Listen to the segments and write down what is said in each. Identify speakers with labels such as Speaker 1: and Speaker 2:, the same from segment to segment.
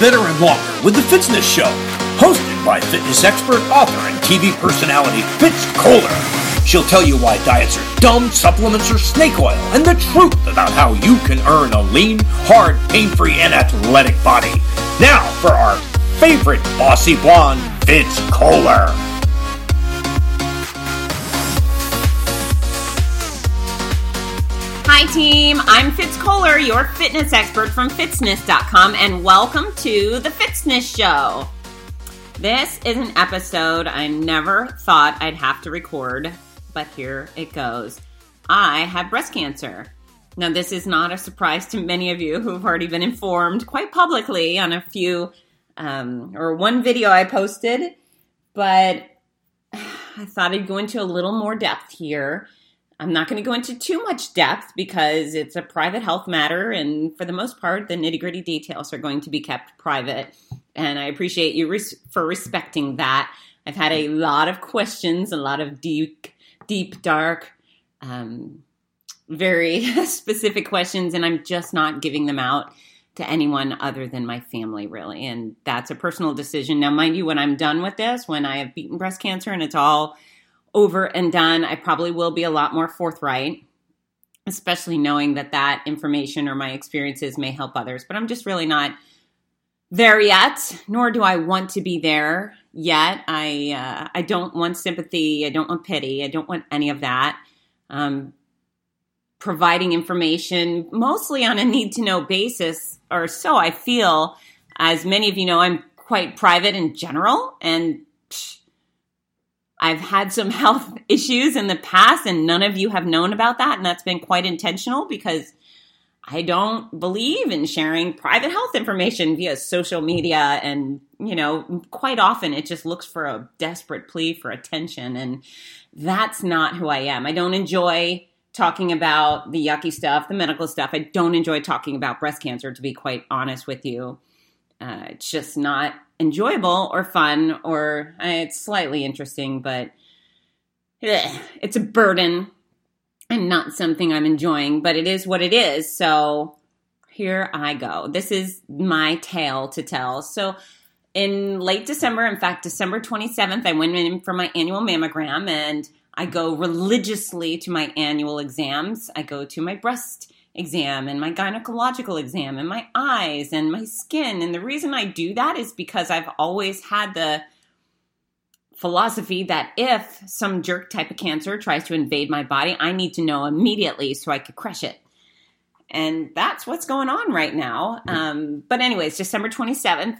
Speaker 1: better, and longer with the Fitzness Show, hosted by fitness expert, author, and TV personality Fitz Koehler. She'll tell you why diets are dumb, supplements are snake oil, and the truth about how you can earn a lean, hard, pain-free, and athletic body. Now for our favorite bossy blonde, Fitz Koehler.
Speaker 2: Hi, team. I'm Fitz Koehler, your fitness expert from Fitzness.com, and welcome to the Fitzness Show. This is an episode I never thought I'd have to record, but here it goes. I have breast cancer. Now, this is not a surprise to many of you who've already been informed quite publicly on a few um, or one video I posted, but I thought I'd go into a little more depth here I'm not going to go into too much depth because it's a private health matter, and for the most part, the nitty gritty details are going to be kept private. And I appreciate you res- for respecting that. I've had a lot of questions, a lot of deep, deep, dark, um, very specific questions, and I'm just not giving them out to anyone other than my family, really. And that's a personal decision. Now, mind you, when I'm done with this, when I have beaten breast cancer and it's all over and done, I probably will be a lot more forthright, especially knowing that that information or my experiences may help others. But I'm just really not there yet, nor do I want to be there yet. I uh, I don't want sympathy. I don't want pity. I don't want any of that. Um, providing information mostly on a need to know basis, or so I feel. As many of you know, I'm quite private in general, and I've had some health issues in the past, and none of you have known about that. And that's been quite intentional because I don't believe in sharing private health information via social media. And, you know, quite often it just looks for a desperate plea for attention. And that's not who I am. I don't enjoy talking about the yucky stuff, the medical stuff. I don't enjoy talking about breast cancer, to be quite honest with you. Uh, it's just not enjoyable or fun or uh, it's slightly interesting, but it's a burden and not something I'm enjoying, but it is what it is. So here I go. This is my tale to tell. So in late December, in fact, December 27th, I went in for my annual mammogram and I go religiously to my annual exams. I go to my breast exam and my gynecological exam and my eyes and my skin. And the reason I do that is because I've always had the philosophy that if some jerk type of cancer tries to invade my body, I need to know immediately so I could crush it. And that's what's going on right now. Um, but, anyways, December 27th,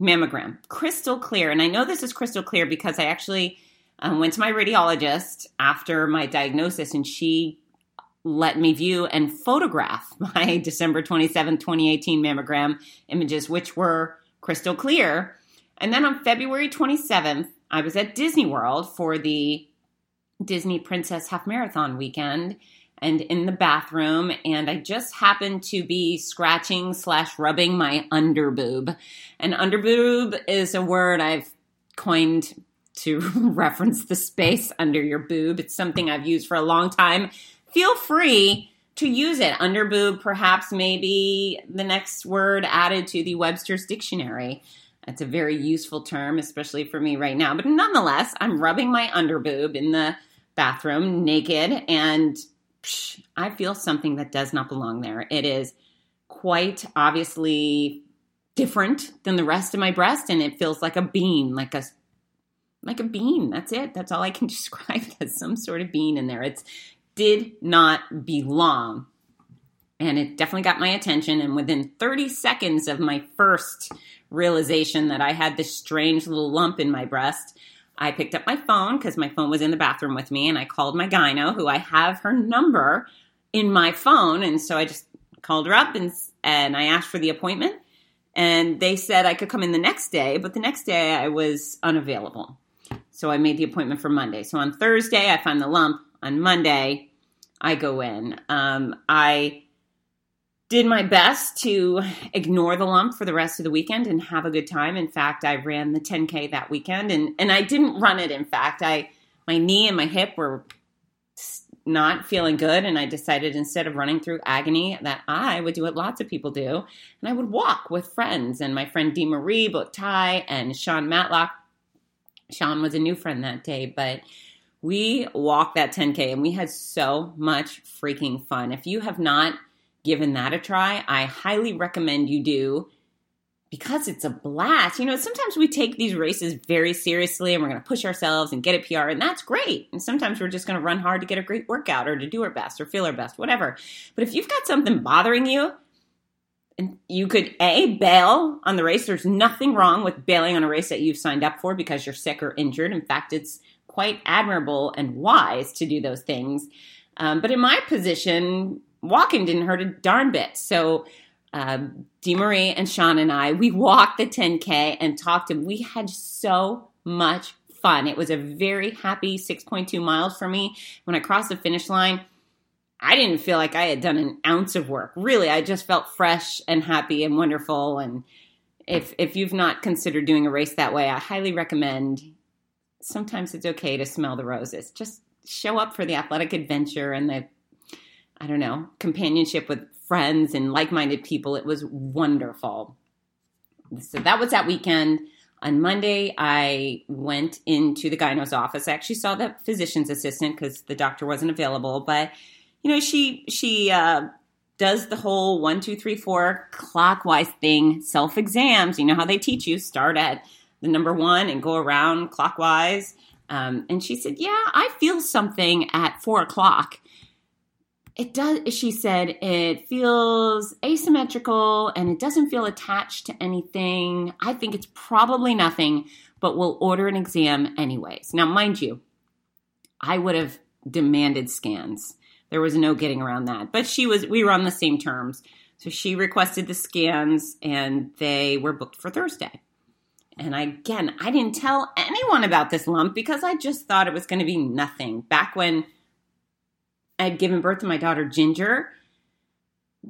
Speaker 2: mammogram, crystal clear. And I know this is crystal clear because I actually um, went to my radiologist after my diagnosis and she let me view and photograph my December 27, 2018 mammogram images, which were crystal clear. And then on February 27th, I was at Disney World for the Disney Princess Half Marathon weekend and in the bathroom and I just happened to be scratching slash rubbing my underboob. And underboob is a word I've coined to reference the space under your boob. It's something I've used for a long time feel free to use it. Underboob, perhaps maybe the next word added to the Webster's dictionary. That's a very useful term, especially for me right now. But nonetheless, I'm rubbing my underboob in the bathroom naked, and psh, I feel something that does not belong there. It is quite obviously different than the rest of my breast, and it feels like a bean, like a like a bean. That's it. That's all I can describe as some sort of bean in there. It's did not belong. And it definitely got my attention. And within 30 seconds of my first realization that I had this strange little lump in my breast, I picked up my phone because my phone was in the bathroom with me and I called my gyno, who I have her number in my phone. And so I just called her up and, and I asked for the appointment. And they said I could come in the next day, but the next day I was unavailable. So I made the appointment for Monday. So on Thursday, I found the lump. On Monday, I go in. Um, I did my best to ignore the lump for the rest of the weekend and have a good time. In fact, I ran the 10K that weekend and, and I didn't run it. In fact, I, my knee and my hip were not feeling good, and I decided instead of running through agony, that I would do what lots of people do, and I would walk with friends. And my friend Dee Marie, both Ty and Sean Matlock. Sean was a new friend that day, but we walked that 10K and we had so much freaking fun. If you have not given that a try, I highly recommend you do because it's a blast. You know, sometimes we take these races very seriously and we're going to push ourselves and get a PR, and that's great. And sometimes we're just going to run hard to get a great workout or to do our best or feel our best, whatever. But if you've got something bothering you, and you could a bail on the race. There's nothing wrong with bailing on a race that you've signed up for because you're sick or injured. In fact, it's quite admirable and wise to do those things. Um, but in my position, walking didn't hurt a darn bit. So um, Dee Marie and Sean and I, we walked the 10K and talked and we had so much fun. It was a very happy 6.2 miles for me. When I crossed the finish line, I didn't feel like I had done an ounce of work. Really, I just felt fresh and happy and wonderful. And if if you've not considered doing a race that way, I highly recommend. Sometimes it's okay to smell the roses. Just show up for the athletic adventure and the I don't know, companionship with friends and like-minded people. It was wonderful. So that was that weekend. On Monday, I went into the gyno's office. I actually saw the physician's assistant because the doctor wasn't available, but you know, she she uh, does the whole one, two, three, four clockwise thing, self exams. You know how they teach you start at the number one and go around clockwise. Um, and she said, "Yeah, I feel something at four o'clock." It does. She said it feels asymmetrical and it doesn't feel attached to anything. I think it's probably nothing, but we'll order an exam anyways. Now, mind you, I would have demanded scans. There was no getting around that. But she was, we were on the same terms. So she requested the scans and they were booked for Thursday. And again, I didn't tell anyone about this lump because I just thought it was going to be nothing. Back when I had given birth to my daughter Ginger,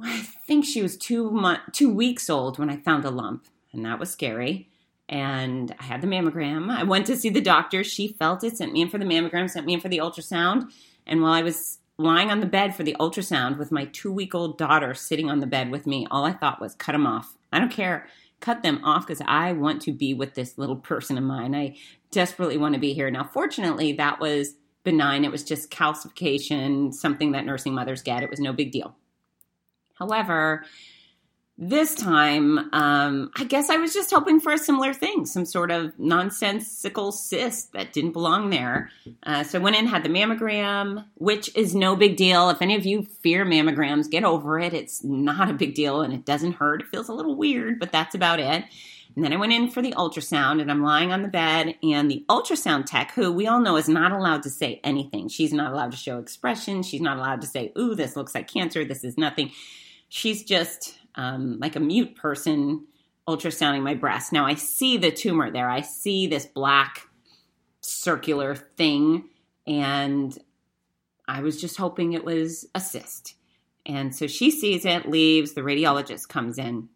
Speaker 2: I think she was two month, two weeks old when I found the lump, and that was scary. And I had the mammogram. I went to see the doctor. She felt it, sent me in for the mammogram, sent me in for the ultrasound. And while I was lying on the bed for the ultrasound with my two week old daughter sitting on the bed with me, all I thought was cut him off. I don't care. Cut them off because I want to be with this little person of mine. I desperately want to be here. Now, fortunately, that was benign. It was just calcification, something that nursing mothers get. It was no big deal. However, this time, um, I guess I was just hoping for a similar thing, some sort of nonsensical cyst that didn't belong there. Uh, so I went in, had the mammogram, which is no big deal. If any of you fear mammograms, get over it. It's not a big deal and it doesn't hurt. It feels a little weird, but that's about it. And then I went in for the ultrasound and I'm lying on the bed and the ultrasound tech, who we all know is not allowed to say anything. She's not allowed to show expression. She's not allowed to say, ooh, this looks like cancer. This is nothing. She's just um, like a mute person ultrasounding my breast. Now I see the tumor there. I see this black circular thing, and I was just hoping it was a cyst. And so she sees it, leaves, the radiologist comes in.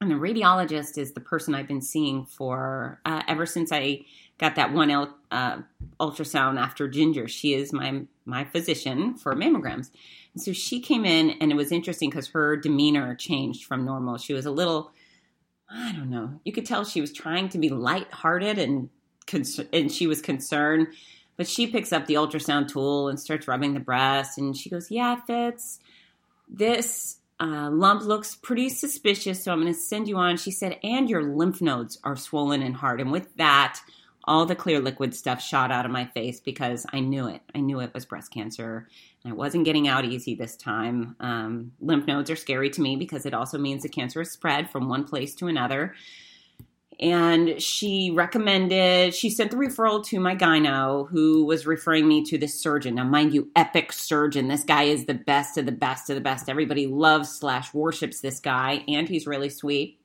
Speaker 2: And the radiologist is the person I've been seeing for uh, ever since I got that one uh, ultrasound after Ginger. She is my my physician for mammograms. And so she came in, and it was interesting because her demeanor changed from normal. She was a little, I don't know, you could tell she was trying to be lighthearted and and she was concerned. But she picks up the ultrasound tool and starts rubbing the breast, and she goes, "Yeah, it fits. This uh, lump looks pretty suspicious, so I'm going to send you on." She said, "And your lymph nodes are swollen and hard." And with that, all the clear liquid stuff shot out of my face because I knew it. I knew it was breast cancer. And I wasn't getting out easy this time. Um, lymph nodes are scary to me because it also means the cancer is spread from one place to another. And she recommended, she sent the referral to my gyno, who was referring me to this surgeon. Now, mind you, epic surgeon. This guy is the best of the best of the best. Everybody loves slash worships this guy, and he's really sweet.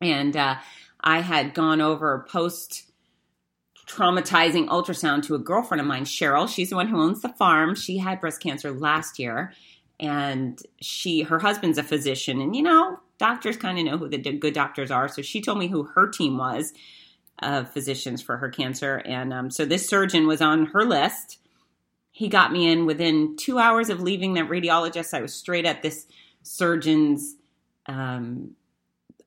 Speaker 2: And uh, I had gone over post traumatizing ultrasound to a girlfriend of mine, Cheryl. She's the one who owns the farm. She had breast cancer last year, and she her husband's a physician, and you know doctors kind of know who the good doctors are. So she told me who her team was of physicians for her cancer, and um, so this surgeon was on her list. he got me in within two hours of leaving that radiologist. I was straight at this surgeon's um,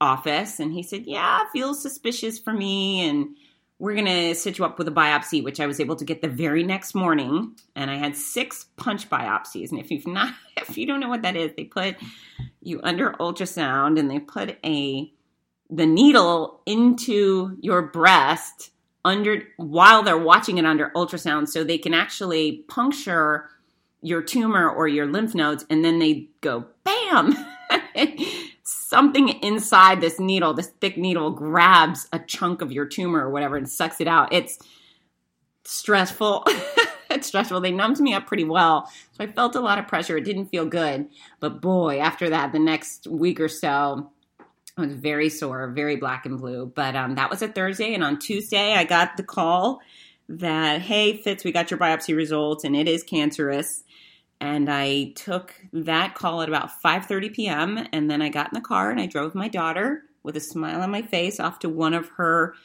Speaker 2: office, and he said, "Yeah, feels suspicious for me, and we're gonna set you up with a biopsy," which I was able to get the very next morning. And I had six punch biopsies. And if you've not, if you don't know what that is, they put you under ultrasound, and they put a the needle into your breast under while they're watching it under ultrasound so they can actually puncture your tumor or your lymph nodes and then they go bam something inside this needle this thick needle grabs a chunk of your tumor or whatever and sucks it out. It's stressful. It's stressful. They numbed me up pretty well so i felt a lot of pressure. It didn't feel good. But boy after that the next week or so I was very sore, very black and blue. But um, that was a Thursday, and on Tuesday I got the call that hey Fitz, we got your biopsy results, and it is cancerous. And I took that call at about 5:30 p.m. and then I got in the car and I drove my daughter with a smile on my face off to one of her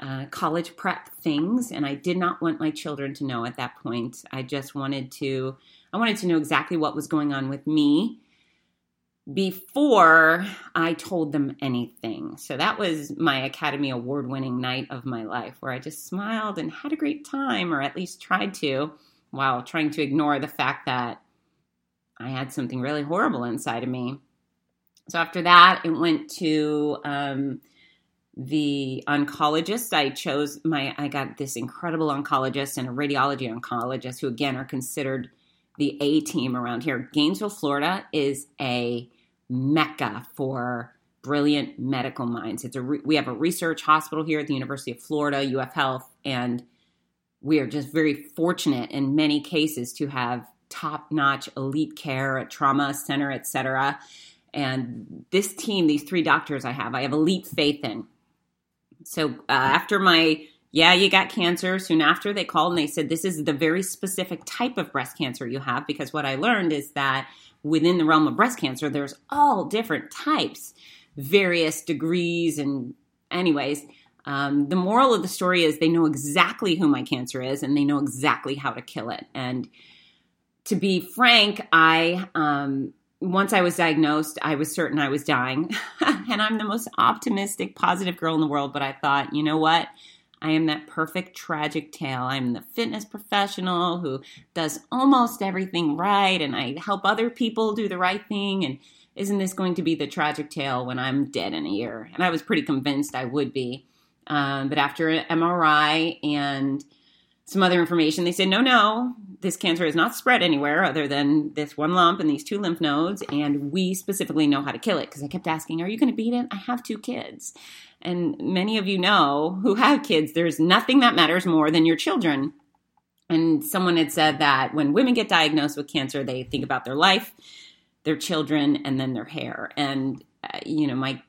Speaker 2: uh, college prep things. And I did not want my children to know at that point. I just wanted to I wanted to know exactly what was going on with me before I told them anything. So that was my Academy Award winning night of my life where I just smiled and had a great time, or at least tried to, while trying to ignore the fact that I had something really horrible inside of me. So after that, it went to um, the oncologist. I chose my, I got this incredible oncologist and a radiology oncologist who, again, are considered the A team around here. Gainesville, Florida is a mecca for brilliant medical minds. It's a re- we have a research hospital here at the University of Florida, UF Health, and we are just very fortunate in many cases to have top-notch elite care at trauma center, etc. And this team, these three doctors I have, I have elite faith in. So uh, after my yeah, you got cancer. Soon after, they called and they said, This is the very specific type of breast cancer you have. Because what I learned is that within the realm of breast cancer, there's all different types, various degrees, and anyways. Um, the moral of the story is they know exactly who my cancer is and they know exactly how to kill it. And to be frank, I um, once I was diagnosed, I was certain I was dying, and I'm the most optimistic, positive girl in the world. But I thought, you know what? I am that perfect tragic tale. I'm the fitness professional who does almost everything right and I help other people do the right thing. And isn't this going to be the tragic tale when I'm dead in a year? And I was pretty convinced I would be. Um, but after an MRI and some other information, they said, no, no, this cancer is not spread anywhere other than this one lump and these two lymph nodes. And we specifically know how to kill it. Because I kept asking, are you going to beat it? I have two kids. And many of you know who have kids, there's nothing that matters more than your children. And someone had said that when women get diagnosed with cancer, they think about their life, their children, and then their hair. And, uh, you know, my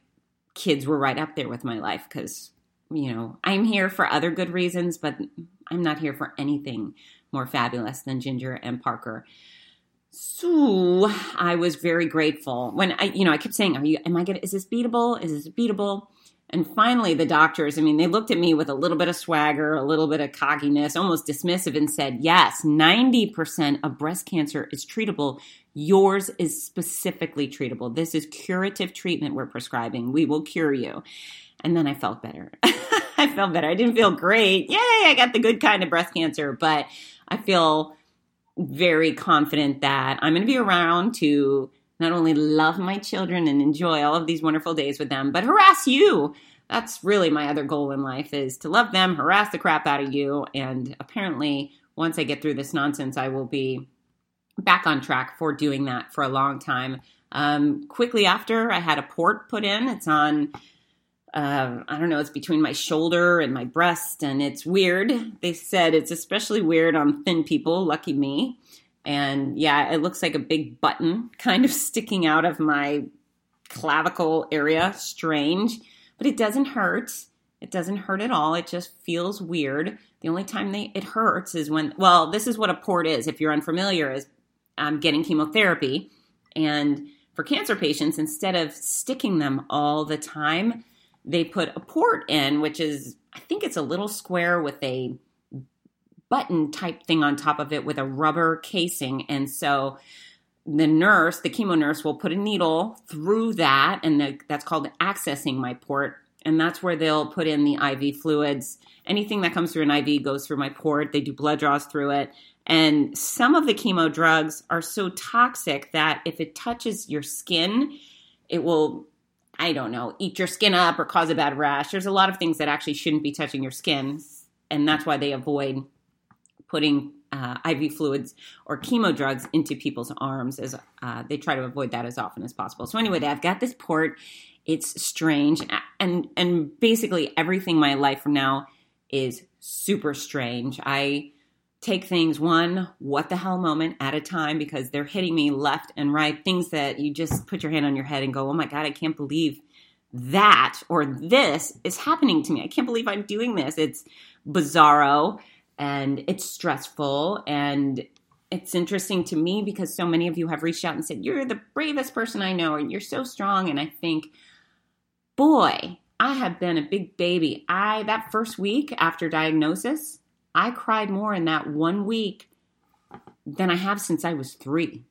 Speaker 2: kids were right up there with my life because, you know, I'm here for other good reasons, but I'm not here for anything more fabulous than Ginger and Parker. So I was very grateful when I, you know, I kept saying, "Are you? Am I gonna? Is this beatable? Is this beatable?" And finally, the doctors, I mean, they looked at me with a little bit of swagger, a little bit of cockiness, almost dismissive, and said, Yes, 90% of breast cancer is treatable. Yours is specifically treatable. This is curative treatment we're prescribing. We will cure you. And then I felt better. I felt better. I didn't feel great. Yay, I got the good kind of breast cancer, but I feel very confident that I'm going to be around to not only love my children and enjoy all of these wonderful days with them, but harass you. That's really my other goal in life is to love them, harass the crap out of you. And apparently, once I get through this nonsense, I will be back on track for doing that for a long time. Um, quickly after, I had a port put in. It's on, uh, I don't know, it's between my shoulder and my breast, and it's weird. They said it's especially weird on thin people, lucky me. And yeah, it looks like a big button kind of sticking out of my clavicle area. Strange, but it doesn't hurt. It doesn't hurt at all. It just feels weird. The only time they, it hurts is when, well, this is what a port is. If you're unfamiliar, is um, getting chemotherapy. And for cancer patients, instead of sticking them all the time, they put a port in, which is, I think it's a little square with a button type thing on top of it with a rubber casing. And so the nurse, the chemo nurse, will put a needle through that, and the, that's called accessing my port. And that's where they'll put in the IV fluids. Anything that comes through an IV goes through my port. They do blood draws through it. And some of the chemo drugs are so toxic that if it touches your skin, it will, I don't know, eat your skin up or cause a bad rash. There's a lot of things that actually shouldn't be touching your skin. And that's why they avoid putting uh, IV fluids or chemo drugs into people's arms as uh, they try to avoid that as often as possible. So anyway, I've got this port. It's strange, and and basically everything in my life from now is super strange. I take things one what the hell moment at a time because they're hitting me left and right. Things that you just put your hand on your head and go, oh my god, I can't believe that or this is happening to me. I can't believe I'm doing this. It's bizarro and it's stressful and it's interesting to me because so many of you have reached out and said you're the bravest person I know and you're so strong and I think boy I have been a big baby I that first week after diagnosis I cried more in that one week than I have since I was 3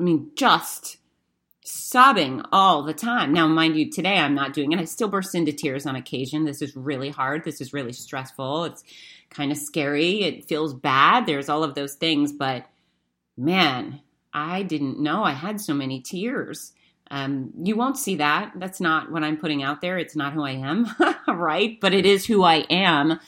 Speaker 2: I mean just sobbing all the time. Now, mind you, today I'm not doing it. I still burst into tears on occasion. This is really hard. This is really stressful. It's kind of scary. It feels bad. There's all of those things. But man, I didn't know I had so many tears. Um, you won't see that. That's not what I'm putting out there. It's not who I am, right? But it is who I am.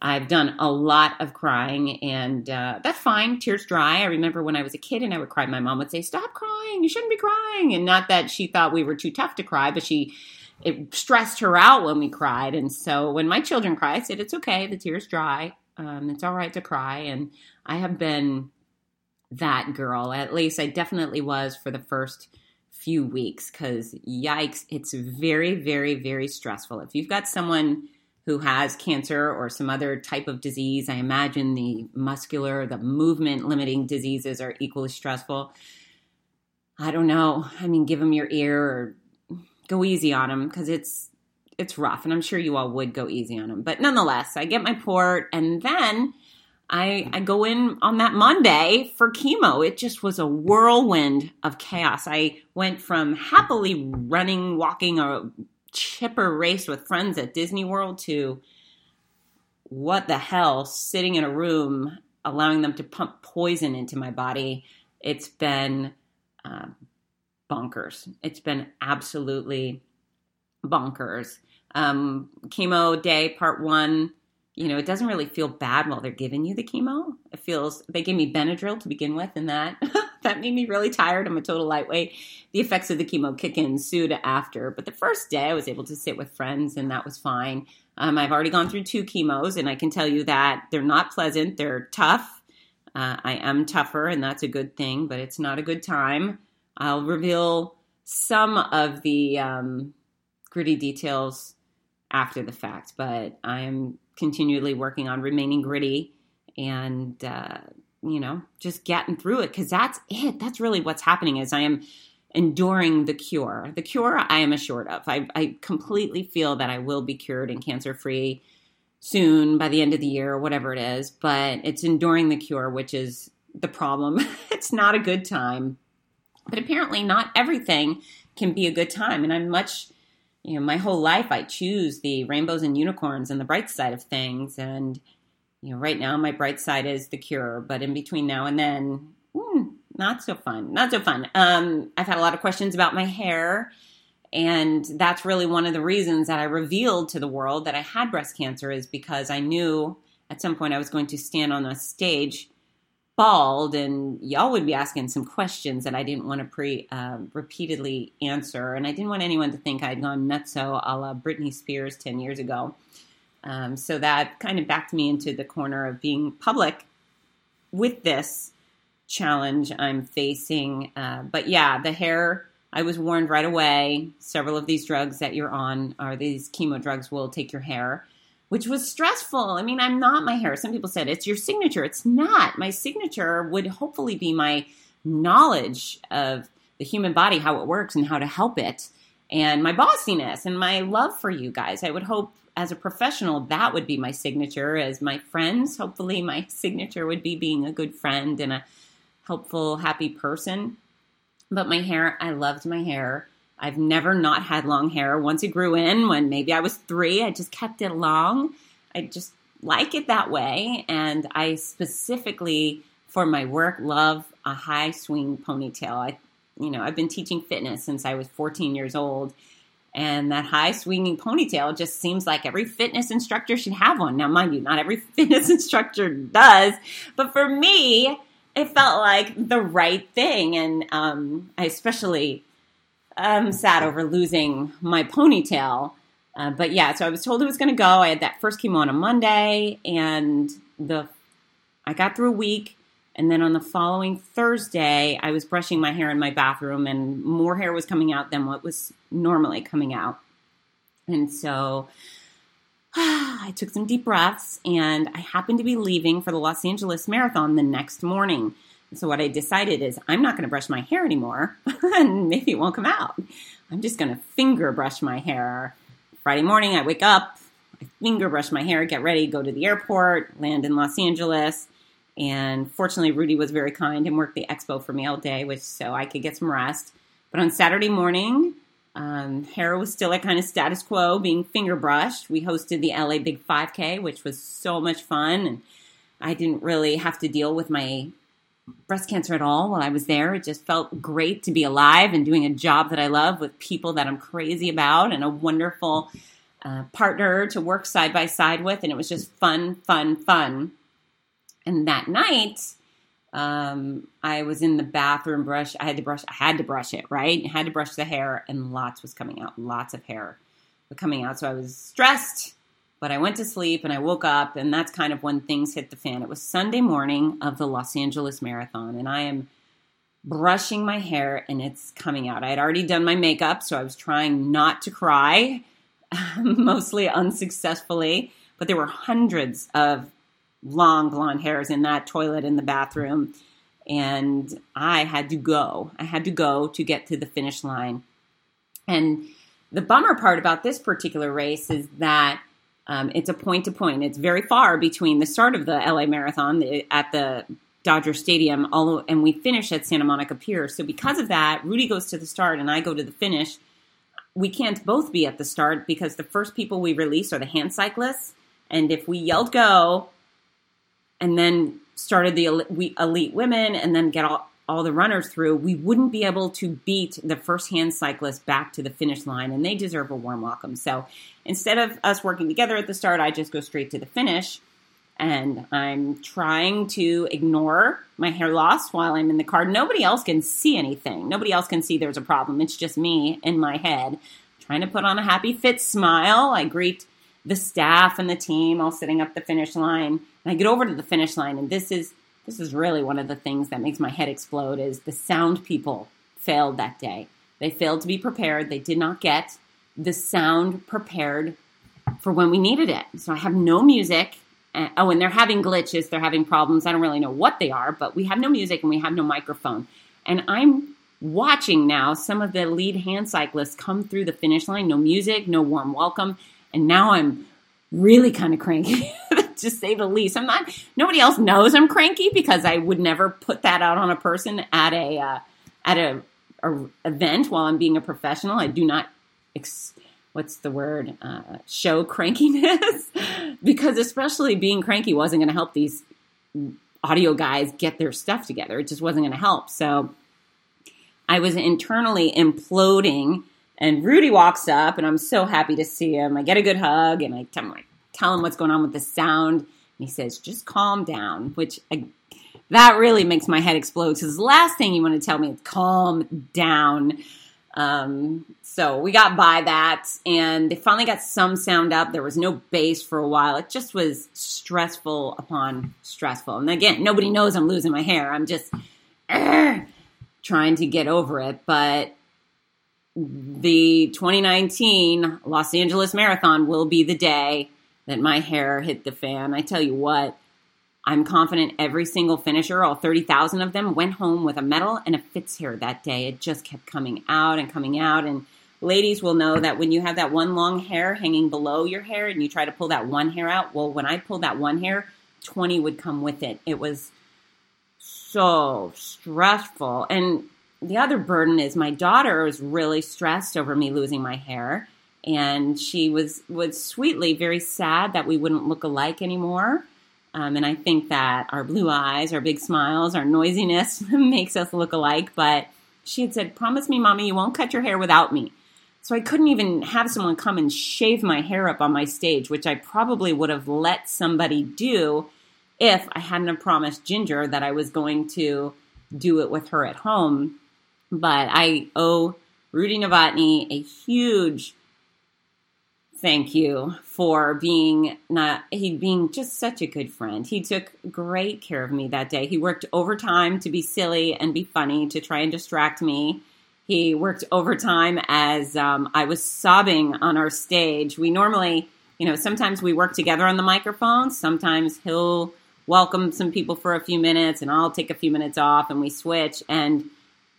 Speaker 2: I've done a lot of crying, and uh, that's fine. Tears dry. I remember when I was a kid and I would cry, my mom would say, Stop crying. You shouldn't be crying. And not that she thought we were too tough to cry, but she it stressed her out when we cried. And so when my children cry, I said, It's okay. The tears dry. Um, it's all right to cry. And I have been that girl. At least I definitely was for the first few weeks because yikes, it's very, very, very stressful. If you've got someone who has cancer or some other type of disease, I imagine the muscular, the movement limiting diseases are equally stressful. I don't know. I mean, give them your ear or go easy on them because it's it's rough, and I'm sure you all would go easy on them. But nonetheless, I get my port, and then I I go in on that Monday for chemo. It just was a whirlwind of chaos. I went from happily running, walking a chipper race with friends at Disney World to what the hell, sitting in a room, allowing them to pump poison into my body. It's been uh, bonkers. It's been absolutely bonkers. Um, chemo day part one, you know, it doesn't really feel bad while they're giving you the chemo. It feels they gave me Benadryl to begin with, and that that made me really tired. I'm a total lightweight. The effects of the chemo kick in soon after. But the first day, I was able to sit with friends, and that was fine. Um, I've already gone through two chemos, and I can tell you that they're not pleasant. They're tough. Uh, I am tougher, and that's a good thing, but it's not a good time. I'll reveal some of the um, gritty details after the fact, but I'm continually working on remaining gritty and uh, you know just getting through it because that's it. That's really what's happening. Is I am enduring the cure. The cure I am assured of. I, I completely feel that I will be cured and cancer free soon by the end of the year or whatever it is. But it's enduring the cure, which is the problem. it's not a good time but apparently, not everything can be a good time. And I'm much, you know, my whole life I choose the rainbows and unicorns and the bright side of things. And, you know, right now my bright side is the cure. But in between now and then, mm, not so fun. Not so fun. Um, I've had a lot of questions about my hair. And that's really one of the reasons that I revealed to the world that I had breast cancer is because I knew at some point I was going to stand on a stage bald and y'all would be asking some questions that I didn't want to pre uh, repeatedly answer, and I didn't want anyone to think I'd gone nutso a la Britney Spears ten years ago. Um, so that kind of backed me into the corner of being public with this challenge I'm facing. Uh, but yeah, the hair. I was warned right away. Several of these drugs that you're on, or these chemo drugs, will take your hair which was stressful. I mean, I'm not my hair. Some people said it's your signature. It's not. My signature would hopefully be my knowledge of the human body, how it works, and how to help it, and my bossiness and my love for you guys. I would hope as a professional, that would be my signature. As my friends, hopefully, my signature would be being a good friend and a helpful, happy person. But my hair, I loved my hair. I've never not had long hair. Once it grew in, when maybe I was three, I just kept it long. I just like it that way. And I specifically, for my work, love a high swing ponytail. I, you know, I've been teaching fitness since I was 14 years old. And that high swinging ponytail just seems like every fitness instructor should have one. Now, mind you, not every fitness instructor does, but for me, it felt like the right thing. And um, I especially um, sad over losing my ponytail. Uh, but yeah, so I was told it was going to go. I had that first chemo on a Monday, and the I got through a week, and then on the following Thursday, I was brushing my hair in my bathroom, and more hair was coming out than what was normally coming out. And so I took some deep breaths, and I happened to be leaving for the Los Angeles Marathon the next morning. So what I decided is I'm not going to brush my hair anymore, and maybe it won't come out. I'm just going to finger brush my hair. Friday morning, I wake up, I finger brush my hair, get ready, go to the airport, land in Los Angeles. And fortunately, Rudy was very kind and worked the expo for me all day, which so I could get some rest. But on Saturday morning, um, hair was still at kind of status quo, being finger brushed. We hosted the LA Big 5K, which was so much fun, and I didn't really have to deal with my breast cancer at all while I was there. It just felt great to be alive and doing a job that I love with people that I'm crazy about and a wonderful uh, partner to work side by side with. And it was just fun, fun, fun. And that night, um, I was in the bathroom brush. I had to brush. I had to brush it, right? I had to brush the hair, and lots was coming out. Lots of hair was coming out. So I was stressed but I went to sleep and I woke up, and that's kind of when things hit the fan. It was Sunday morning of the Los Angeles Marathon, and I am brushing my hair and it's coming out. I had already done my makeup, so I was trying not to cry, mostly unsuccessfully, but there were hundreds of long blonde hairs in that toilet in the bathroom. And I had to go. I had to go to get to the finish line. And the bummer part about this particular race is that um, it's a point to point. It's very far between the start of the LA Marathon at the Dodger Stadium, although, and we finish at Santa Monica Pier. So because of that, Rudy goes to the start and I go to the finish. We can't both be at the start because the first people we release are the hand cyclists, and if we yelled go, and then started the elite women, and then get all all the runners through, we wouldn't be able to beat the first hand cyclist back to the finish line, and they deserve a warm welcome. So instead of us working together at the start, I just go straight to the finish. And I'm trying to ignore my hair loss while I'm in the car. Nobody else can see anything. Nobody else can see there's a problem. It's just me in my head trying to put on a happy fit smile. I greet the staff and the team all sitting up the finish line. And I get over to the finish line, and this is this is really one of the things that makes my head explode is the sound people failed that day. They failed to be prepared. They did not get the sound prepared for when we needed it. So I have no music. And, oh, and they're having glitches. They're having problems. I don't really know what they are, but we have no music and we have no microphone. And I'm watching now some of the lead hand cyclists come through the finish line. No music, no warm welcome. And now I'm really kind of cranky. to say the least. I'm not. Nobody else knows I'm cranky because I would never put that out on a person at a uh, at a, a, event while I'm being a professional. I do not. Ex- what's the word? Uh, show crankiness because especially being cranky wasn't going to help these audio guys get their stuff together. It just wasn't going to help. So I was internally imploding. And Rudy walks up, and I'm so happy to see him. I get a good hug, and I tell him, like, tell him what's going on with the sound. And he says, just calm down, which I, that really makes my head explode because the last thing you want to tell me is calm down. Um, so we got by that and they finally got some sound up. There was no bass for a while. It just was stressful upon stressful. And again, nobody knows I'm losing my hair. I'm just uh, trying to get over it. But the 2019 Los Angeles Marathon will be the day that my hair hit the fan. I tell you what, I'm confident every single finisher, all 30,000 of them, went home with a medal and a Fitz hair that day. It just kept coming out and coming out. And ladies will know that when you have that one long hair hanging below your hair and you try to pull that one hair out, well, when I pulled that one hair, 20 would come with it. It was so stressful. And the other burden is my daughter was really stressed over me losing my hair. And she was, was sweetly very sad that we wouldn't look alike anymore. Um, and I think that our blue eyes, our big smiles, our noisiness makes us look alike. But she had said, Promise me, mommy, you won't cut your hair without me. So I couldn't even have someone come and shave my hair up on my stage, which I probably would have let somebody do if I hadn't promised Ginger that I was going to do it with her at home. But I owe Rudy Novotny a huge thank you for being not he being just such a good friend. He took great care of me that day. He worked overtime to be silly and be funny to try and distract me. He worked overtime as um, I was sobbing on our stage. We normally, you know, sometimes we work together on the microphone. Sometimes he'll welcome some people for a few minutes and I'll take a few minutes off and we switch. And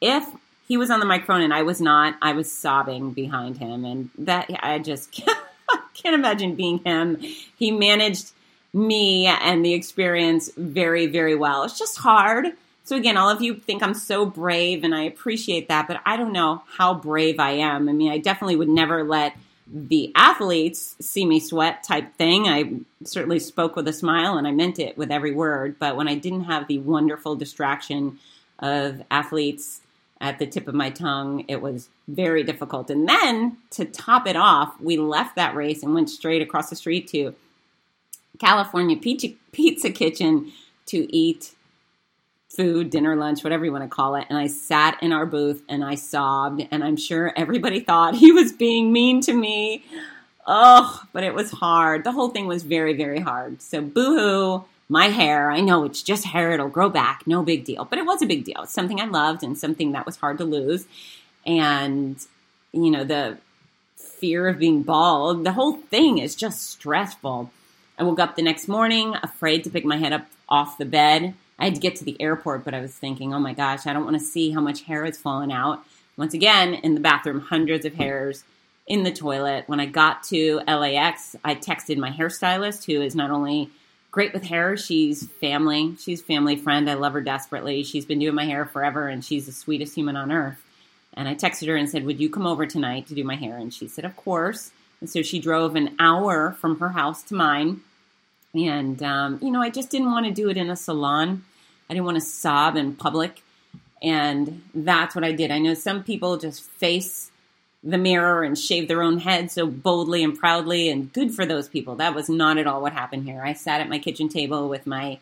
Speaker 2: if he was on the microphone and I was not, I was sobbing behind him. And that, I just can't, can't imagine being him. He managed me and the experience very, very well. It's just hard so again, all of you think I'm so brave and I appreciate that, but I don't know how brave I am. I mean, I definitely would never let the athletes see me sweat type thing. I certainly spoke with a smile and I meant it with every word, but when I didn't have the wonderful distraction of athletes at the tip of my tongue, it was very difficult. And then to top it off, we left that race and went straight across the street to California Pizza, Pizza Kitchen to eat food, dinner, lunch, whatever you want to call it. And I sat in our booth and I sobbed. And I'm sure everybody thought he was being mean to me. Oh, but it was hard. The whole thing was very, very hard. So, boohoo, my hair. I know it's just hair, it'll grow back. No big deal. But it was a big deal. It's something I loved and something that was hard to lose. And, you know, the fear of being bald, the whole thing is just stressful. I woke up the next morning afraid to pick my head up off the bed I had to get to the airport, but I was thinking, oh my gosh, I don't want to see how much hair has fallen out. Once again, in the bathroom, hundreds of hairs in the toilet. When I got to LAX, I texted my hairstylist, who is not only great with hair, she's family. She's family friend. I love her desperately. She's been doing my hair forever, and she's the sweetest human on earth. And I texted her and said, Would you come over tonight to do my hair? And she said, Of course. And so she drove an hour from her house to mine and, um, you know, I just didn't want to do it in a salon. I didn't want to sob in public. And that's what I did. I know some people just face the mirror and shave their own head so boldly and proudly, and good for those people. That was not at all what happened here. I sat at my kitchen table with my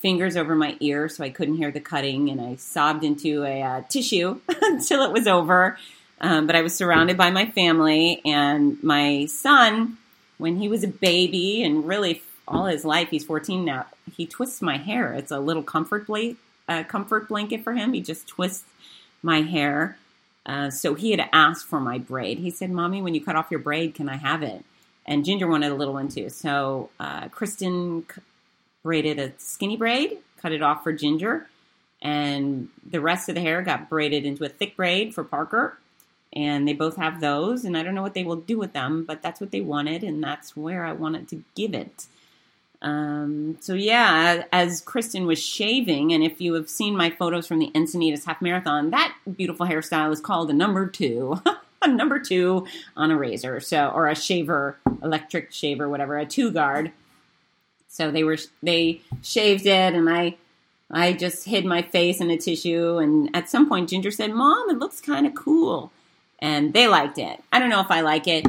Speaker 2: fingers over my ear so I couldn't hear the cutting, and I sobbed into a uh, tissue until it was over. Um, but I was surrounded by my family, and my son, when he was a baby and really all his life. He's 14 now. He twists my hair. It's a little comfort blanket, uh, comfort blanket for him. He just twists my hair. Uh, so he had asked for my braid. He said, "Mommy, when you cut off your braid, can I have it?" And Ginger wanted a little one too. So uh, Kristen braided a skinny braid, cut it off for Ginger, and the rest of the hair got braided into a thick braid for Parker. And they both have those, and I don't know what they will do with them, but that's what they wanted, and that's where I wanted to give it. Um, so yeah, as Kristen was shaving, and if you have seen my photos from the Encinitas Half Marathon, that beautiful hairstyle is called a number two, a number two on a razor, so or a shaver, electric shaver, whatever, a two guard. So they were they shaved it, and I I just hid my face in a tissue. And at some point, Ginger said, "Mom, it looks kind of cool," and they liked it. I don't know if I like it.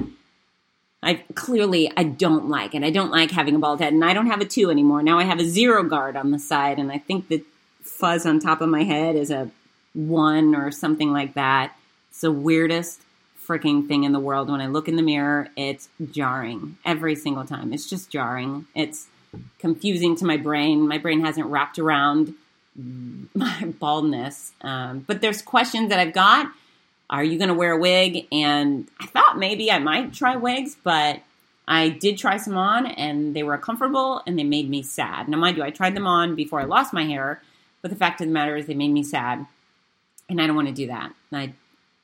Speaker 2: I clearly I don't like it. I don't like having a bald head, and I don't have a two anymore. Now I have a zero guard on the side, and I think the fuzz on top of my head is a one or something like that. It's the weirdest freaking thing in the world. When I look in the mirror, it's jarring every single time. It's just jarring. It's confusing to my brain. My brain hasn't wrapped around my baldness. Um, but there's questions that I've got are you going to wear a wig? And I thought maybe I might try wigs, but I did try some on and they were comfortable and they made me sad. Now, mind you, I tried them on before I lost my hair, but the fact of the matter is they made me sad. And I don't want to do that. I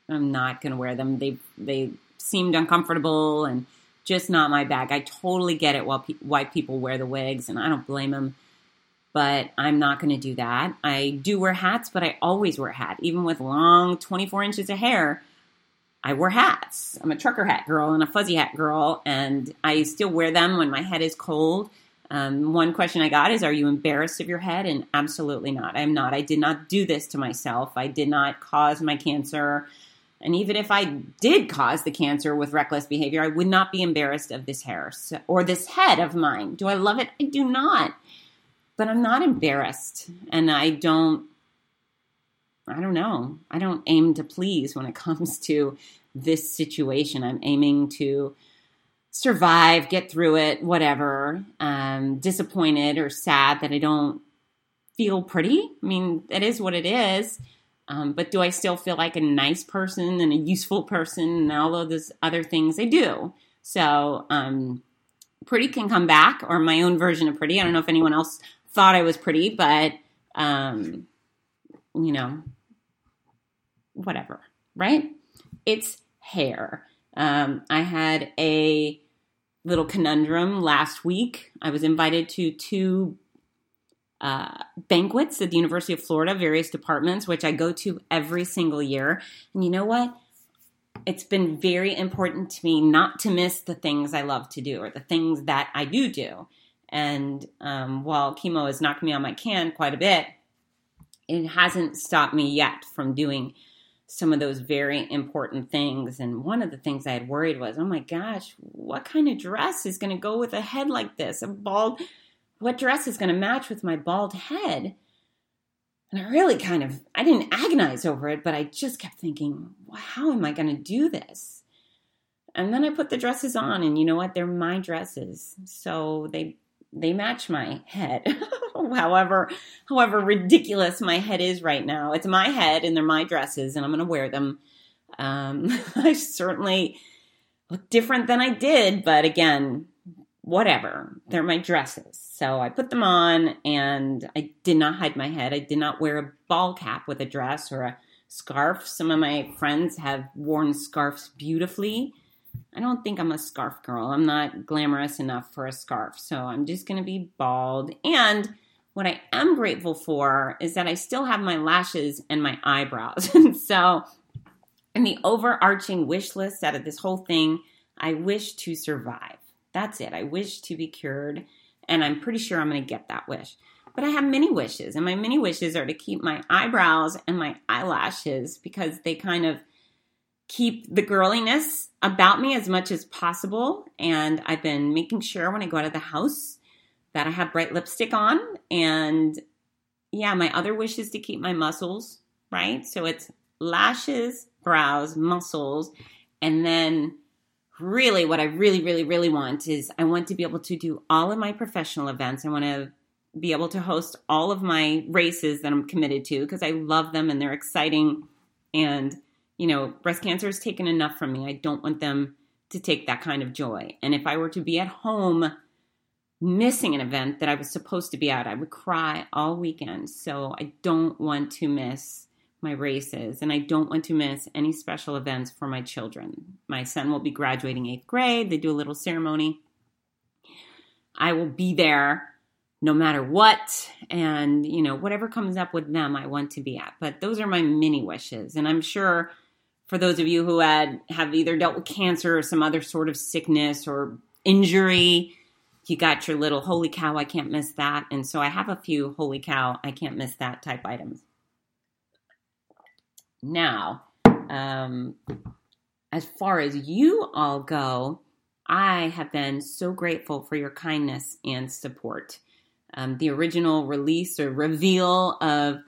Speaker 2: I'm not going to wear them. They they seemed uncomfortable and just not my bag. I totally get it why, pe- why people wear the wigs, and I don't blame them. But I'm not going to do that. I do wear hats, but I always wear a hat, even with long 24 inches of hair. I wear hats. I'm a trucker hat girl and a fuzzy hat girl, and I still wear them when my head is cold. Um, one question I got is, Are you embarrassed of your head? And absolutely not. I'm not. I did not do this to myself. I did not cause my cancer. And even if I did cause the cancer with reckless behavior, I would not be embarrassed of this hair or this head of mine. Do I love it? I do not. But I'm not embarrassed. And I don't I don't know. I don't aim to please when it comes to this situation. I'm aiming to survive, get through it, whatever. Um, disappointed or sad that I don't feel pretty. I mean, that is what it is. Um, but do I still feel like a nice person and a useful person and all of those other things? I do. So, um, pretty can come back, or my own version of pretty. I don't know if anyone else thought I was pretty, but um, you know, whatever, right? It's hair. Um, I had a little conundrum last week. I was invited to two uh, banquets at the University of Florida, various departments, which I go to every single year. And you know what? It's been very important to me not to miss the things I love to do or the things that I do do. And um, while chemo has knocked me on my can quite a bit, it hasn't stopped me yet from doing some of those very important things. And one of the things I had worried was, oh my gosh, what kind of dress is going to go with a head like this? A bald, what dress is going to match with my bald head? And I really kind of, I didn't agonize over it, but I just kept thinking, well, how am I going to do this? And then I put the dresses on, and you know what? They're my dresses. So they they match my head. however, however ridiculous my head is right now, it's my head and they're my dresses, and I'm going to wear them. Um, I certainly look different than I did, but again, whatever. They're my dresses. So I put them on, and I did not hide my head. I did not wear a ball cap with a dress or a scarf. Some of my friends have worn scarves beautifully. I don't think I'm a scarf girl. I'm not glamorous enough for a scarf. So I'm just going to be bald. And what I am grateful for is that I still have my lashes and my eyebrows. and so, in the overarching wish list out of this whole thing, I wish to survive. That's it. I wish to be cured. And I'm pretty sure I'm going to get that wish. But I have many wishes. And my many wishes are to keep my eyebrows and my eyelashes because they kind of keep the girliness about me as much as possible. And I've been making sure when I go out of the house that I have bright lipstick on. And yeah, my other wish is to keep my muscles, right? So it's lashes, brows, muscles. And then really what I really, really, really want is I want to be able to do all of my professional events. I want to be able to host all of my races that I'm committed to because I love them and they're exciting. And you know, breast cancer has taken enough from me. I don't want them to take that kind of joy. And if I were to be at home missing an event that I was supposed to be at, I would cry all weekend. So I don't want to miss my races and I don't want to miss any special events for my children. My son will be graduating eighth grade, they do a little ceremony. I will be there no matter what and you know whatever comes up with them i want to be at but those are my mini wishes and i'm sure for those of you who had have either dealt with cancer or some other sort of sickness or injury you got your little holy cow i can't miss that. And so i have a few holy cow i can't miss that type items. Now um, as far as you all go i have been so grateful for your kindness and support. Um, the original release or reveal of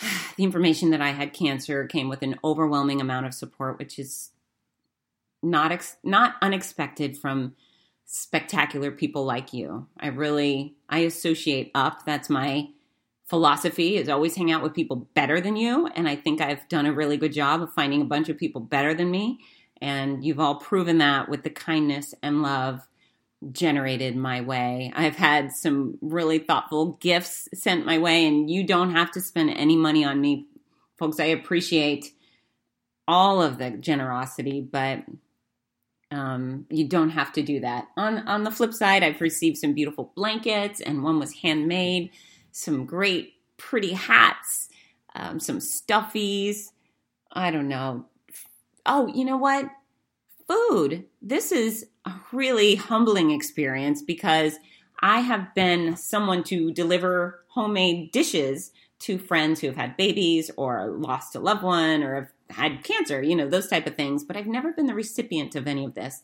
Speaker 2: the information that I had cancer came with an overwhelming amount of support, which is not ex- not unexpected from spectacular people like you. I really I associate up. That's my philosophy is always hang out with people better than you and I think I've done a really good job of finding a bunch of people better than me and you've all proven that with the kindness and love generated my way. I've had some really thoughtful gifts sent my way, and you don't have to spend any money on me, folks. I appreciate all of the generosity, but um, you don't have to do that. On on the flip side, I've received some beautiful blankets, and one was handmade. Some great, pretty hats, um, some stuffies. I don't know. Oh, you know what? Food. This is a really humbling experience because I have been someone to deliver homemade dishes to friends who have had babies or lost a loved one or have had cancer, you know, those type of things. But I've never been the recipient of any of this.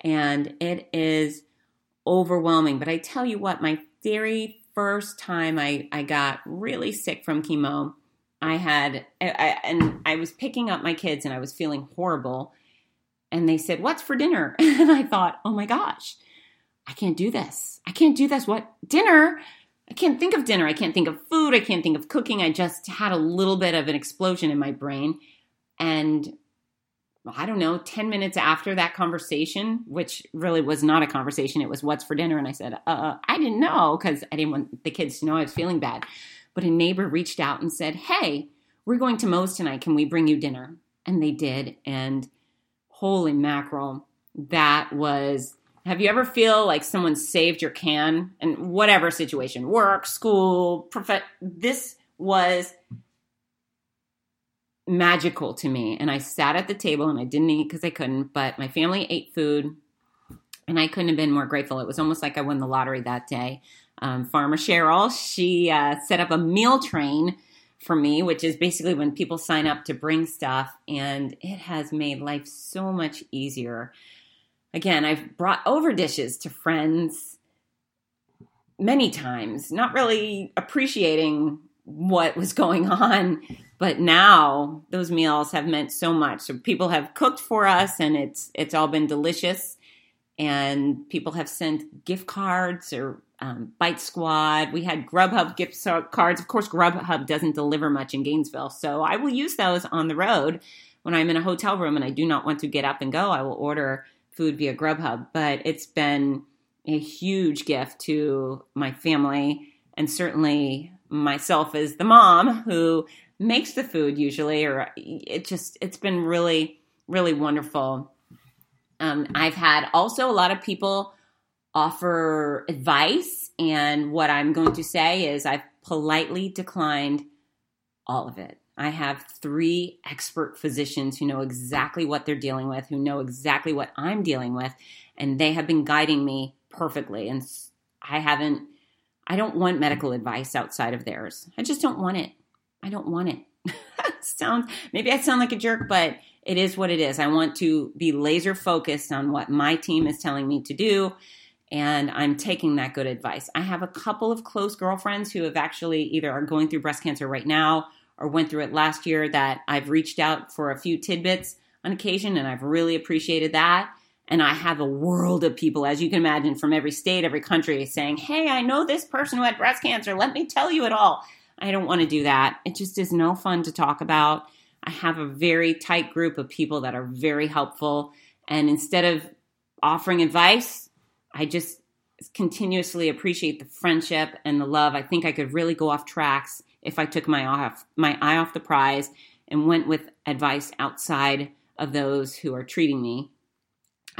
Speaker 2: And it is overwhelming. But I tell you what, my very first time I, I got really sick from chemo, I had, I, and I was picking up my kids and I was feeling horrible. And they said, What's for dinner? And I thought, Oh my gosh, I can't do this. I can't do this. What? Dinner? I can't think of dinner. I can't think of food. I can't think of cooking. I just had a little bit of an explosion in my brain. And I don't know, 10 minutes after that conversation, which really was not a conversation, it was what's for dinner. And I said, uh, I didn't know because I didn't want the kids to know I was feeling bad. But a neighbor reached out and said, Hey, we're going to Moe's tonight. Can we bring you dinner? And they did. And holy mackerel, that was. Have you ever feel like someone saved your can in whatever situation, work, school, prof- this was magical to me. And I sat at the table and I didn't eat because I couldn't, but my family ate food and I couldn't have been more grateful. It was almost like I won the lottery that day. Um, Farmer Cheryl, she uh, set up a meal train for me, which is basically when people sign up to bring stuff, and it has made life so much easier. Again, I've brought over dishes to friends many times, not really appreciating what was going on but now those meals have meant so much so people have cooked for us and it's it's all been delicious and people have sent gift cards or um, bite squad. We had grubhub gift cards. Of course grubhub doesn't deliver much in gainesville so i will use those on the road when i'm in a hotel room and i do not want to get up and go. I will order food via grubhub but it's been a huge gift to my family and certainly myself as the mom who makes the food usually, or it just, it's been really, really wonderful. Um, I've had also a lot of people offer advice, and what I'm going to say is I've politely declined all of it. I have three expert physicians who know exactly what they're dealing with, who know exactly what I'm dealing with, and they have been guiding me perfectly. And I haven't I don't want medical advice outside of theirs. I just don't want it. I don't want it. Sounds maybe I sound like a jerk, but it is what it is. I want to be laser focused on what my team is telling me to do, and I'm taking that good advice. I have a couple of close girlfriends who have actually either are going through breast cancer right now or went through it last year that I've reached out for a few tidbits on occasion, and I've really appreciated that. And I have a world of people, as you can imagine, from every state, every country saying, Hey, I know this person who had breast cancer. Let me tell you it all. I don't want to do that. It just is no fun to talk about. I have a very tight group of people that are very helpful. And instead of offering advice, I just continuously appreciate the friendship and the love. I think I could really go off tracks if I took my off my eye off the prize and went with advice outside of those who are treating me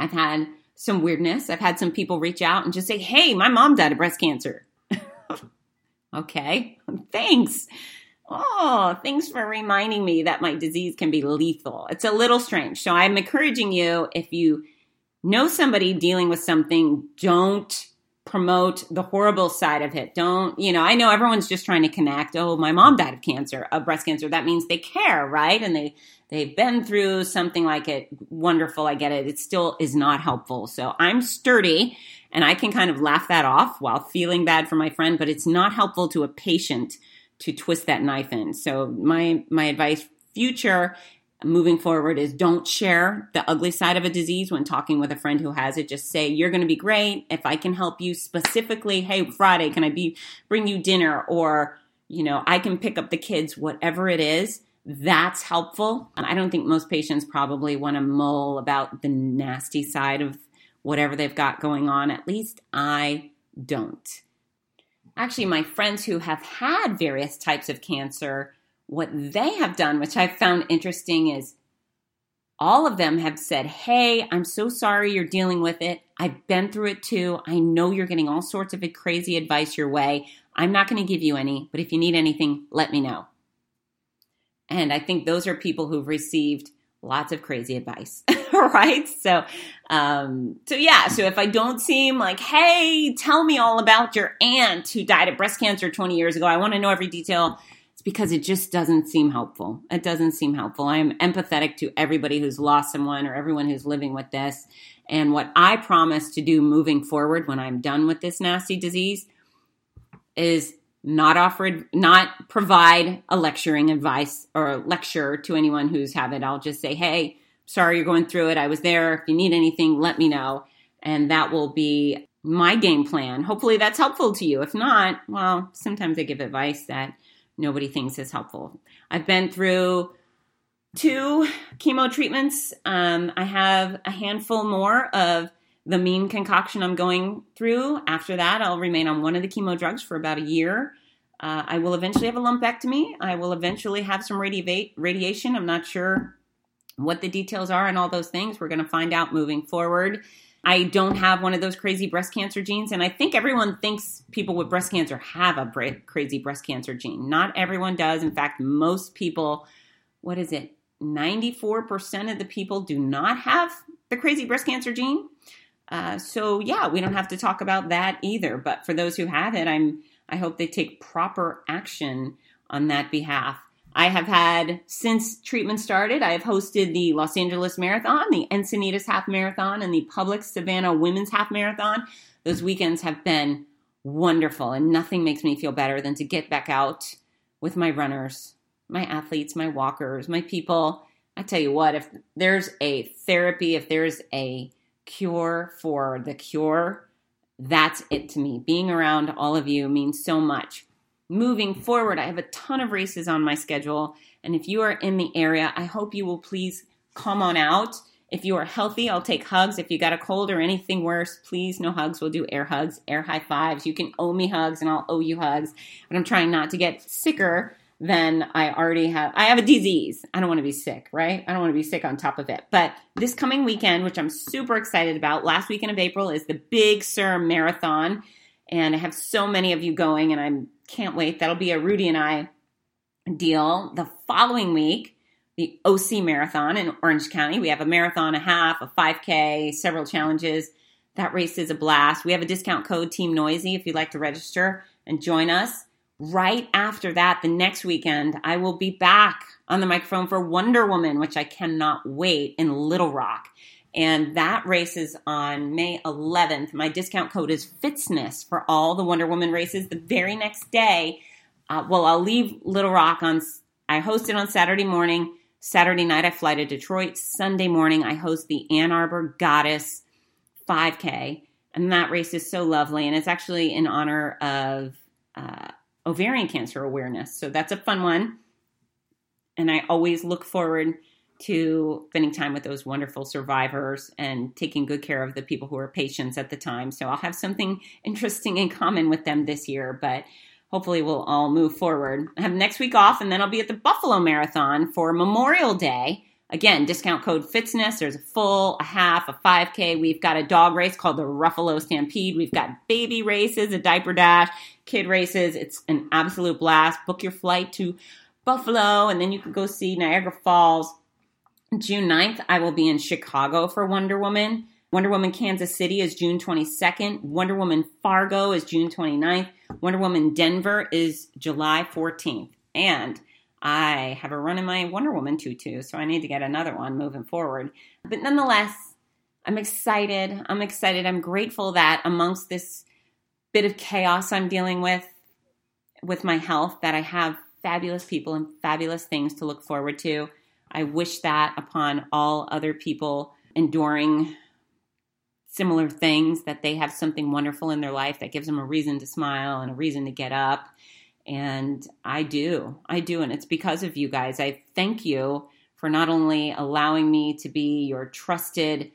Speaker 2: I've had some weirdness. I've had some people reach out and just say, Hey, my mom died of breast cancer. okay, thanks. Oh, thanks for reminding me that my disease can be lethal. It's a little strange. So I'm encouraging you if you know somebody dealing with something, don't promote the horrible side of it. Don't, you know, I know everyone's just trying to connect. Oh, my mom died of cancer, of breast cancer. That means they care, right? And they they've been through something like it. Wonderful, I get it. It still is not helpful. So I'm sturdy and I can kind of laugh that off while feeling bad for my friend, but it's not helpful to a patient to twist that knife in. So my my advice future moving forward is don't share the ugly side of a disease when talking with a friend who has it. Just say, you're going to be great. If I can help you specifically, hey, Friday, can I be, bring you dinner? Or, you know, I can pick up the kids, whatever it is. That's helpful. And I don't think most patients probably want to mull about the nasty side of whatever they've got going on. At least I don't. Actually, my friends who have had various types of cancer what they have done, which I found interesting, is all of them have said, Hey, I'm so sorry you're dealing with it. I've been through it too. I know you're getting all sorts of crazy advice your way. I'm not going to give you any, but if you need anything, let me know. And I think those are people who've received lots of crazy advice, right? So, um, so yeah. So if I don't seem like, hey, tell me all about your aunt who died of breast cancer 20 years ago, I want to know every detail. It's because it just doesn't seem helpful. It doesn't seem helpful. I am empathetic to everybody who's lost someone or everyone who's living with this. And what I promise to do moving forward when I'm done with this nasty disease is not offer not provide a lecturing advice or lecture to anyone who's have it. I'll just say hey sorry you're going through it. I was there. If you need anything let me know. And that will be my game plan. Hopefully that's helpful to you. If not well sometimes i give advice that nobody thinks is helpful. I've been through two chemo treatments. Um, i have a handful more of the mean concoction I'm going through. After that, I'll remain on one of the chemo drugs for about a year. Uh, I will eventually have a lumpectomy. I will eventually have some radi- radiation. I'm not sure what the details are and all those things. We're going to find out moving forward. I don't have one of those crazy breast cancer genes, and I think everyone thinks people with breast cancer have a bra- crazy breast cancer gene. Not everyone does. In fact, most people, what is it? 94% of the people do not have the crazy breast cancer gene. Uh, so yeah, we don't have to talk about that either. But for those who have it, I'm I hope they take proper action on that behalf. I have had since treatment started, I have hosted the Los Angeles Marathon, the Encinitas Half Marathon, and the Publix Savannah Women's Half Marathon. Those weekends have been wonderful, and nothing makes me feel better than to get back out with my runners, my athletes, my walkers, my people. I tell you what, if there's a therapy, if there's a cure for the cure, that's it to me. Being around all of you means so much. Moving forward, I have a ton of races on my schedule. And if you are in the area, I hope you will please come on out. If you are healthy, I'll take hugs. If you got a cold or anything worse, please no hugs. We'll do air hugs, air high fives. You can owe me hugs and I'll owe you hugs. But I'm trying not to get sicker then I already have I have a disease. I don't want to be sick, right? I don't want to be sick on top of it. But this coming weekend, which I'm super excited about, last weekend of April is the Big Sur Marathon, and I have so many of you going, and I can't wait. That'll be a Rudy and I deal. The following week, the OC Marathon in Orange County. We have a marathon, a half, a 5K, several challenges. That race is a blast. We have a discount code Team Noisy if you'd like to register and join us right after that, the next weekend, I will be back on the microphone for Wonder Woman, which I cannot wait in Little Rock. And that race is on May 11th. My discount code is FITZNESS for all the Wonder Woman races. The very next day, uh, well, I'll leave Little Rock on, I host it on Saturday morning. Saturday night, I fly to Detroit. Sunday morning, I host the Ann Arbor Goddess 5K. And that race is so lovely. And it's actually in honor of uh, ovarian cancer awareness. So that's a fun one. And I always look forward to spending time with those wonderful survivors and taking good care of the people who are patients at the time. So I'll have something interesting in common with them this year, but hopefully we'll all move forward. I have next week off, and then I'll be at the Buffalo Marathon for Memorial Day. Again, discount code FITZNESS. There's a full, a half, a 5K. We've got a dog race called the Ruffalo Stampede. We've got baby races, a diaper dash, kid races. It's an absolute blast. Book your flight to Buffalo, and then you can go see Niagara Falls. June 9th, I will be in Chicago for Wonder Woman. Wonder Woman Kansas City is June 22nd. Wonder Woman Fargo is June 29th. Wonder Woman Denver is July 14th. And I have a run in my Wonder Woman tutu, so I need to get another one moving forward. But nonetheless, I'm excited. I'm excited. I'm grateful that amongst this bit of chaos I'm dealing with with my health that I have fabulous people and fabulous things to look forward to. I wish that upon all other people enduring similar things that they have something wonderful in their life that gives them a reason to smile and a reason to get up and I do. I do. And it's because of you guys. I thank you for not only allowing me to be your trusted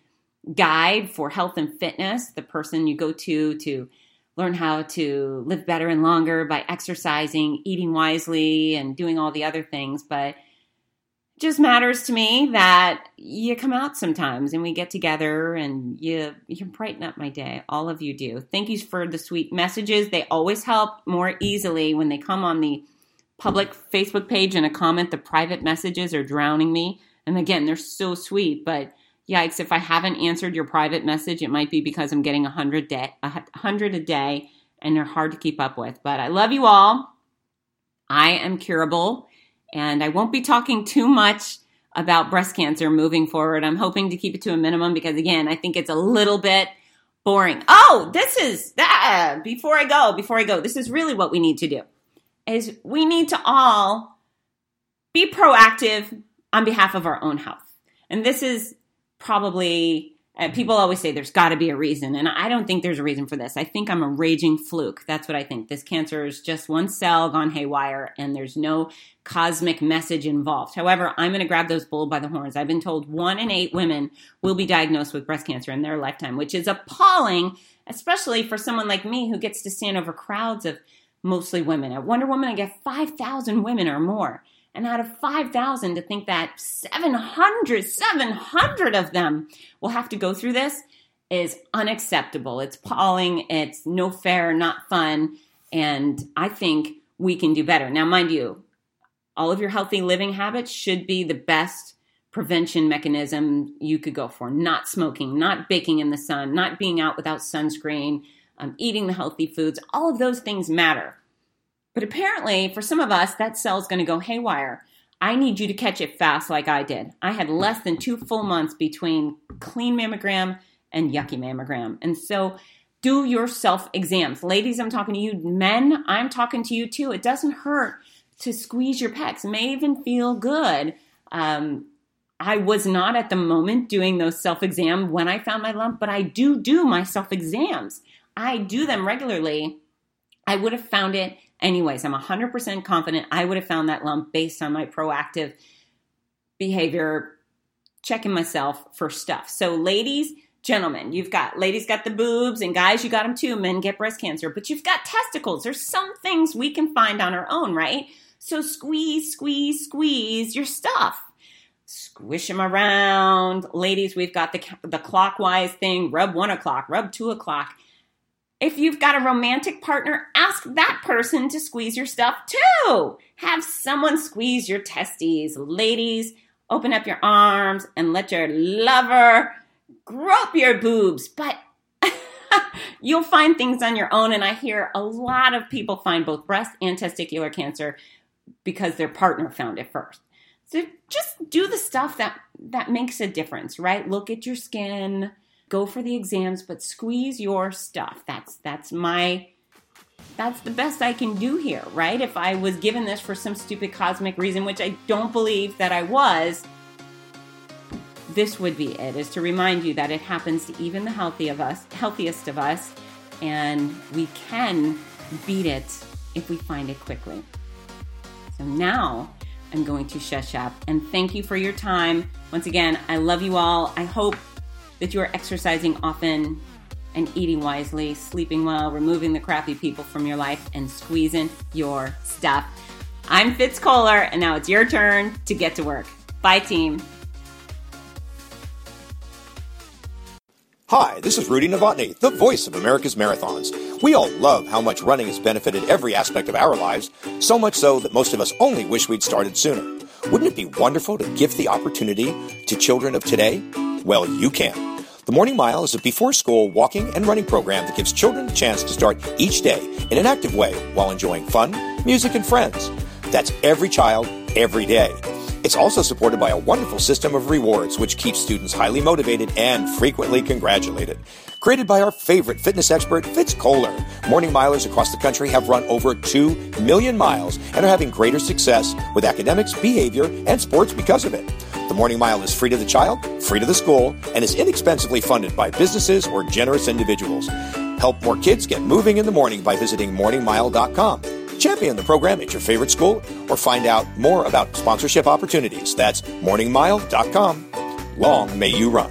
Speaker 2: guide for health and fitness, the person you go to to learn how to live better and longer by exercising, eating wisely, and doing all the other things, but just matters to me that you come out sometimes and we get together and you you brighten up my day. All of you do. Thank you for the sweet messages. They always help more easily when they come on the public Facebook page and a comment. The private messages are drowning me. And again, they're so sweet, but yikes, if I haven't answered your private message, it might be because I'm getting a hundred day a hundred a day and they're hard to keep up with. But I love you all. I am curable and I won't be talking too much about breast cancer moving forward. I'm hoping to keep it to a minimum because, again, I think it's a little bit boring. Oh, this is that. Before I go, before I go, this is really what we need to do. Is we need to all be proactive on behalf of our own health. And this is probably and people always say there's got to be a reason, and I don't think there's a reason for this. I think I'm a raging fluke. That's what I think. This cancer is just one cell gone haywire, and there's no cosmic message involved. However, I'm going to grab those bull by the horns. I've been told one in eight women will be diagnosed with breast cancer in their lifetime, which is appalling, especially for someone like me who gets to stand over crowds of mostly women. At Wonder Woman, I get 5,000 women or more. And out of 5,000, to think that 700, 700 of them will have to go through this is unacceptable. It's appalling. It's no fair, not fun. And I think we can do better. Now, mind you, all of your healthy living habits should be the best prevention mechanism you could go for. Not smoking, not baking in the sun, not being out without sunscreen, um, eating the healthy foods. All of those things matter. But apparently, for some of us, that cell's going to go haywire. I need you to catch it fast like I did. I had less than two full months between clean mammogram and yucky mammogram. And so do your self exams. Ladies, I'm talking to you. Men, I'm talking to you too. It doesn't hurt to squeeze your pecs, it may even feel good. Um, I was not at the moment doing those self exam when I found my lump, but I do do my self exams. I do them regularly. I would have found it Anyways, I'm 100% confident I would have found that lump based on my proactive behavior, checking myself for stuff. So, ladies, gentlemen, you've got ladies got the boobs, and guys, you got them too. Men get breast cancer, but you've got testicles. There's some things we can find on our own, right? So, squeeze, squeeze, squeeze your stuff. Squish them around. Ladies, we've got the, the clockwise thing. Rub one o'clock, rub two o'clock if you've got a romantic partner, ask that person to squeeze your stuff too. Have someone squeeze your testes. Ladies, open up your arms and let your lover grope your boobs. But you'll find things on your own. And I hear a lot of people find both breast and testicular cancer because their partner found it first. So just do the stuff that that makes a difference, right? Look at your skin go for the exams, but squeeze your stuff. That's that's my that's the best I can do here, right? If I was given this for some stupid cosmic reason, which I don't believe that I was, this would be it is to remind you that it happens to even the healthy of us, healthiest of us, and we can beat it if we find it quickly. So now I'm going to shush up and thank you for your time. Once again, I love you all. I hope that you are exercising often and eating wisely, sleeping well, removing the crappy people from your life, and squeezing your stuff. I'm Fitz Koehler, and now it's your turn to get to work. Bye, team.
Speaker 1: Hi, this is Rudy Novotny, the voice of America's Marathons. We all love how much running has benefited every aspect of our lives, so much so that most of us only wish we'd started sooner. Wouldn't it be wonderful to give the opportunity to children of today? Well, you can. The Morning Mile is a before school walking and running program that gives children a chance to start each day in an active way while enjoying fun, music, and friends. That's every child, every day. It's also supported by a wonderful system of rewards, which keeps students highly motivated and frequently congratulated. Created by our favorite fitness expert, Fitz Koehler, morning milers across the country have run over 2 million miles and are having greater success with academics, behavior, and sports because of it. The Morning Mile is free to the child, free to the school, and is inexpensively funded by businesses or generous individuals. Help more kids get moving in the morning by visiting morningmile.com. Champion the program at your favorite school or find out more about sponsorship opportunities. That's morningmile.com. Long may you run.